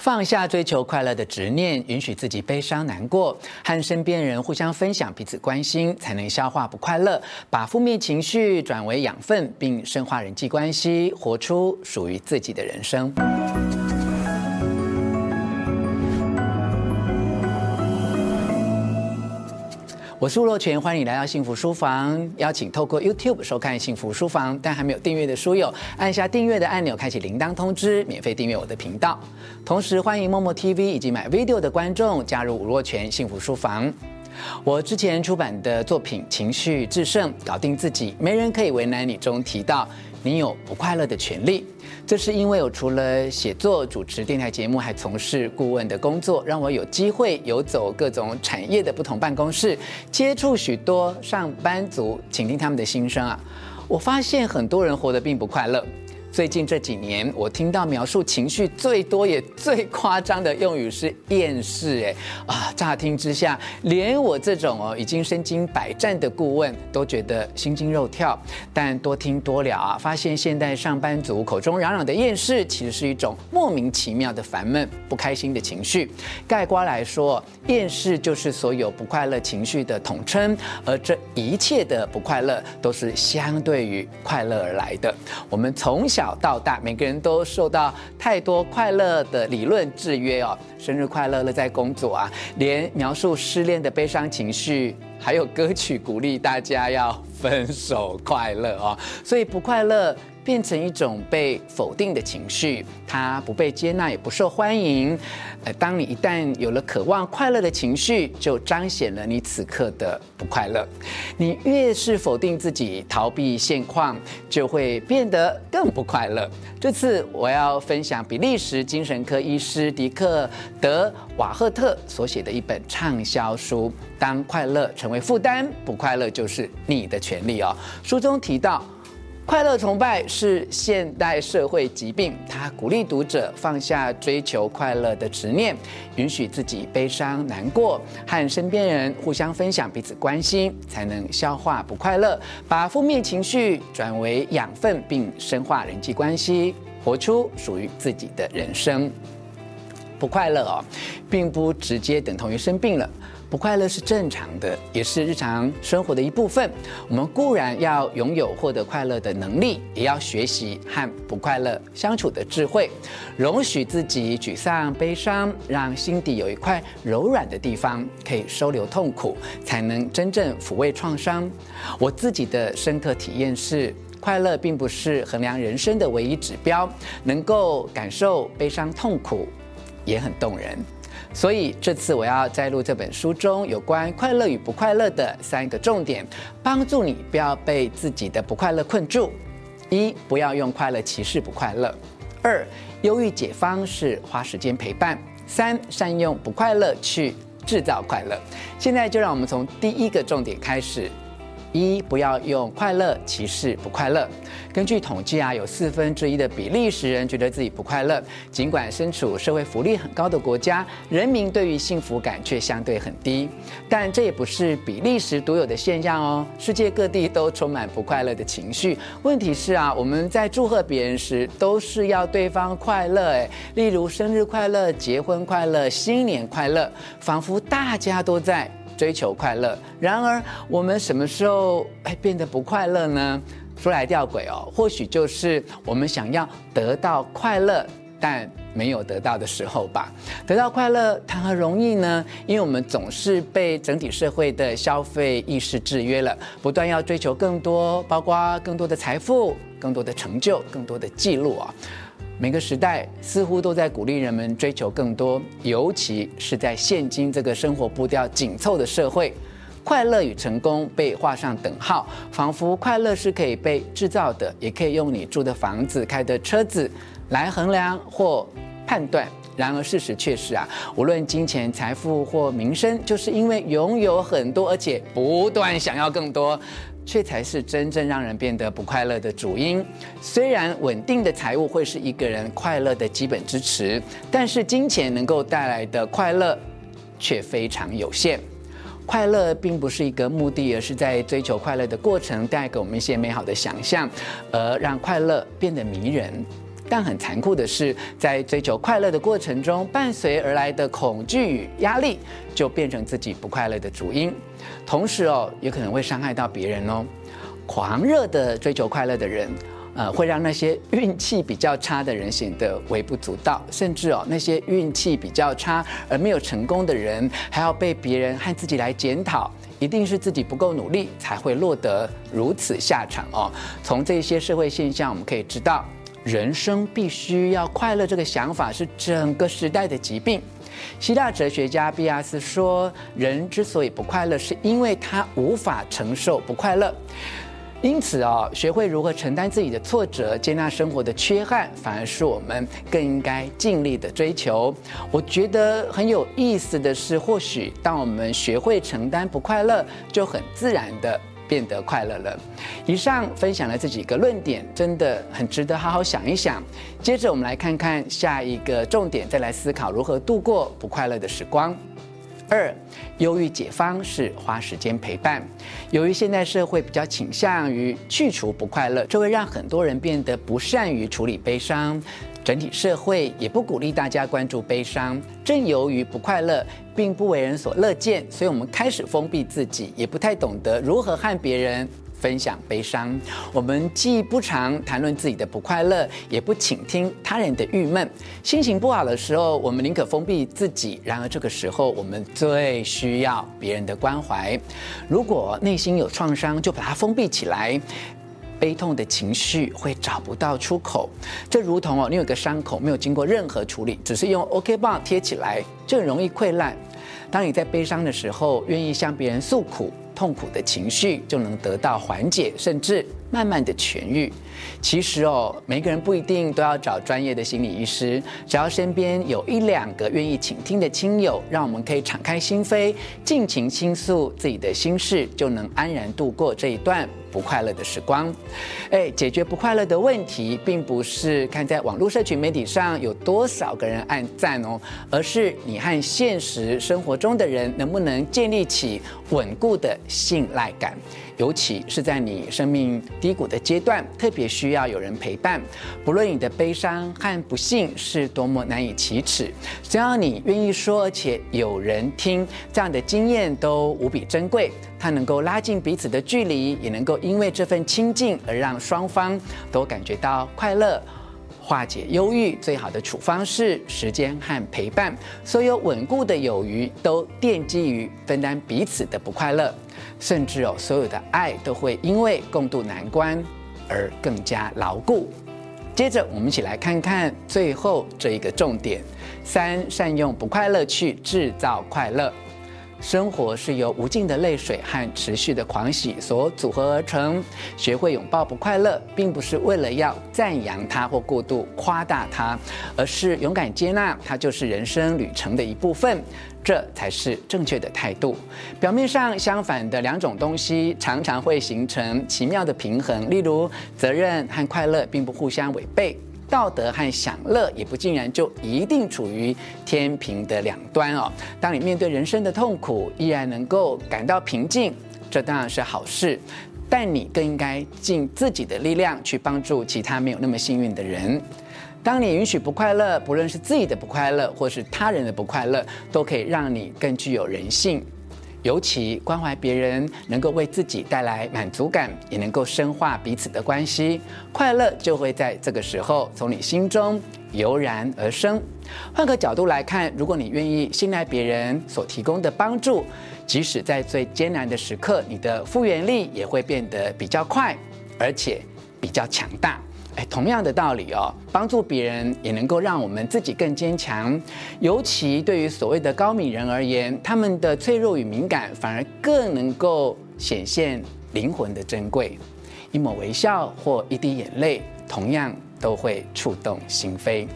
放下追求快乐的执念，允许自己悲伤难过，和身边人互相分享彼此关心，才能消化不快乐，把负面情绪转为养分，并深化人际关系，活出属于自己的人生。我是吴若权，欢迎来到幸福书房。邀请透过 YouTube 收看幸福书房，但还没有订阅的书友，按下订阅的按钮，开启铃铛通知，免费订阅我的频道。同时，欢迎默默 TV 以及买 Video 的观众加入吴若权幸福书房。我之前出版的作品《情绪制胜》，搞定自己，没人可以为难你。中提到。你有不快乐的权利，这是因为我除了写作、主持电台节目，还从事顾问的工作，让我有机会游走各种产业的不同办公室，接触许多上班族，倾听他们的心声啊。我发现很多人活得并不快乐。最近这几年，我听到描述情绪最多也最夸张的用语是厌世。哎啊，乍听之下，连我这种哦已经身经百战的顾问都觉得心惊肉跳。但多听多了啊，发现现代上班族口中嚷嚷的厌世，其实是一种莫名其妙的烦闷、不开心的情绪。概括来说，厌世就是所有不快乐情绪的统称，而这一切的不快乐都是相对于快乐而来的。我们从小小到大，每个人都受到太多快乐的理论制约哦。生日快乐，乐在工作啊，连描述失恋的悲伤情绪，还有歌曲鼓励大家要分手快乐哦。所以不快乐。变成一种被否定的情绪，它不被接纳，也不受欢迎。呃，当你一旦有了渴望快乐的情绪，就彰显了你此刻的不快乐。你越是否定自己、逃避现况，就会变得更不快乐。这次我要分享比利时精神科医师迪克·德瓦赫特所写的一本畅销书《当快乐成为负担，不快乐就是你的权利》哦。书中提到。快乐崇拜是现代社会疾病。他鼓励读者放下追求快乐的执念，允许自己悲伤难过，和身边人互相分享彼此关心，才能消化不快乐，把负面情绪转为养分，并深化人际关系，活出属于自己的人生。不快乐哦，并不直接等同于生病了。不快乐是正常的，也是日常生活的一部分。我们固然要拥有获得快乐的能力，也要学习和不快乐相处的智慧，容许自己沮丧、悲伤，让心底有一块柔软的地方可以收留痛苦，才能真正抚慰创伤。我自己的深刻体验是，快乐并不是衡量人生的唯一指标，能够感受悲伤痛苦也很动人。所以这次我要摘录这本书中有关快乐与不快乐的三个重点，帮助你不要被自己的不快乐困住。一、不要用快乐歧视不快乐；二、忧郁解方是花时间陪伴；三、善用不快乐去制造快乐。现在就让我们从第一个重点开始。一，不要用快乐歧视不快乐。根据统计啊，有四分之一的比利时人觉得自己不快乐。尽管身处社会福利很高的国家，人民对于幸福感却相对很低。但这也不是比利时独有的现象哦，世界各地都充满不快乐的情绪。问题是啊，我们在祝贺别人时，都是要对方快乐，诶，例如生日快乐、结婚快乐、新年快乐，仿佛大家都在。追求快乐，然而我们什么时候哎变得不快乐呢？说来吊诡哦，或许就是我们想要得到快乐，但没有得到的时候吧。得到快乐谈何容易呢？因为我们总是被整体社会的消费意识制约了，不断要追求更多，包括更多的财富、更多的成就、更多的记录啊。每个时代似乎都在鼓励人们追求更多，尤其是在现今这个生活步调紧凑的社会，快乐与成功被画上等号，仿佛快乐是可以被制造的，也可以用你住的房子、开的车子来衡量或判断。然而事实却是啊，无论金钱、财富或名声，就是因为拥有很多，而且不断想要更多。却才是真正让人变得不快乐的主因。虽然稳定的财务会是一个人快乐的基本支持，但是金钱能够带来的快乐却非常有限。快乐并不是一个目的，而是在追求快乐的过程带给我们一些美好的想象，而让快乐变得迷人。但很残酷的是，在追求快乐的过程中，伴随而来的恐惧与压力，就变成自己不快乐的主因。同时哦，也可能会伤害到别人哦。狂热的追求快乐的人，呃，会让那些运气比较差的人显得微不足道，甚至哦，那些运气比较差而没有成功的人，还要被别人和自己来检讨。一定是自己不够努力，才会落得如此下场哦。从这些社会现象，我们可以知道，人生必须要快乐这个想法是整个时代的疾病。希腊哲学家毕亚斯说，人之所以不快乐，是因为他无法承受不快乐。因此啊，学会如何承担自己的挫折，接纳生活的缺憾，反而是我们更应该尽力的追求。我觉得很有意思的是，或许当我们学会承担不快乐，就很自然的变得快乐了。以上分享了这几个论点，真的很值得好好想一想。接着我们来看看下一个重点，再来思考如何度过不快乐的时光。二，忧郁解方是花时间陪伴。由于现代社会比较倾向于去除不快乐，这会让很多人变得不善于处理悲伤。整体社会也不鼓励大家关注悲伤。正由于不快乐并不为人所乐见，所以我们开始封闭自己，也不太懂得如何和别人。分享悲伤，我们既不常谈论自己的不快乐，也不倾听他人的郁闷。心情不好的时候，我们宁可封闭自己。然而这个时候，我们最需要别人的关怀。如果内心有创伤，就把它封闭起来，悲痛的情绪会找不到出口。这如同哦，你有个伤口没有经过任何处理，只是用 OK 棒贴起来，就很容易溃烂。当你在悲伤的时候，愿意向别人诉苦。痛苦的情绪就能得到缓解，甚至慢慢的痊愈。其实哦，每个人不一定都要找专业的心理医师，只要身边有一两个愿意倾听的亲友，让我们可以敞开心扉，尽情倾诉自己的心事，就能安然度过这一段不快乐的时光。哎，解决不快乐的问题，并不是看在网络社群媒体上有多少个人按赞哦，而是你和现实生活中的人能不能建立起稳固的信赖感。尤其是在你生命低谷的阶段，特别需要有人陪伴。不论你的悲伤和不幸是多么难以启齿，只要你愿意说，而且有人听，这样的经验都无比珍贵。它能够拉近彼此的距离，也能够因为这份亲近而让双方都感觉到快乐。化解忧郁最好的处方是时间和陪伴。所有稳固的友谊都奠基于分担彼此的不快乐。甚至哦，所有的爱都会因为共度难关而更加牢固。接着，我们一起来看看最后这一个重点：三，善用不快乐去制造快乐。生活是由无尽的泪水和持续的狂喜所组合而成。学会拥抱不快乐，并不是为了要赞扬它或过度夸大它，而是勇敢接纳它就是人生旅程的一部分。这才是正确的态度。表面上相反的两种东西，常常会形成奇妙的平衡。例如，责任和快乐并不互相违背。道德和享乐也不尽然就一定处于天平的两端哦。当你面对人生的痛苦，依然能够感到平静，这当然是好事。但你更应该尽自己的力量去帮助其他没有那么幸运的人。当你允许不快乐，不论是自己的不快乐，或是他人的不快乐，都可以让你更具有人性。尤其关怀别人，能够为自己带来满足感，也能够深化彼此的关系，快乐就会在这个时候从你心中油然而生。换个角度来看，如果你愿意信赖别人所提供的帮助，即使在最艰难的时刻，你的复原力也会变得比较快，而且比较强大。哎，同样的道理哦，帮助别人也能够让我们自己更坚强。尤其对于所谓的高敏人而言，他们的脆弱与敏感反而更能够显现灵魂的珍贵。一抹微笑或一滴眼泪，同样都会触动心扉。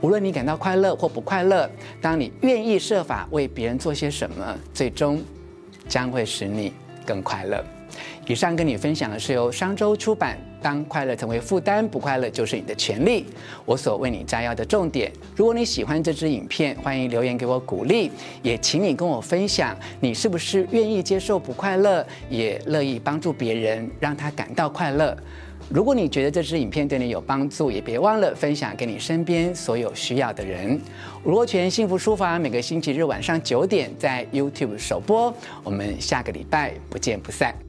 无论你感到快乐或不快乐，当你愿意设法为别人做些什么，最终将会使你更快乐。以上跟你分享的是由商周出版。当快乐成为负担，不快乐就是你的权利。我所为你摘要的重点。如果你喜欢这支影片，欢迎留言给我鼓励，也请你跟我分享，你是不是愿意接受不快乐，也乐意帮助别人，让他感到快乐。如果你觉得这支影片对你有帮助，也别忘了分享给你身边所有需要的人。吴若权幸福书房每个星期日晚上九点在 YouTube 首播，我们下个礼拜不见不散。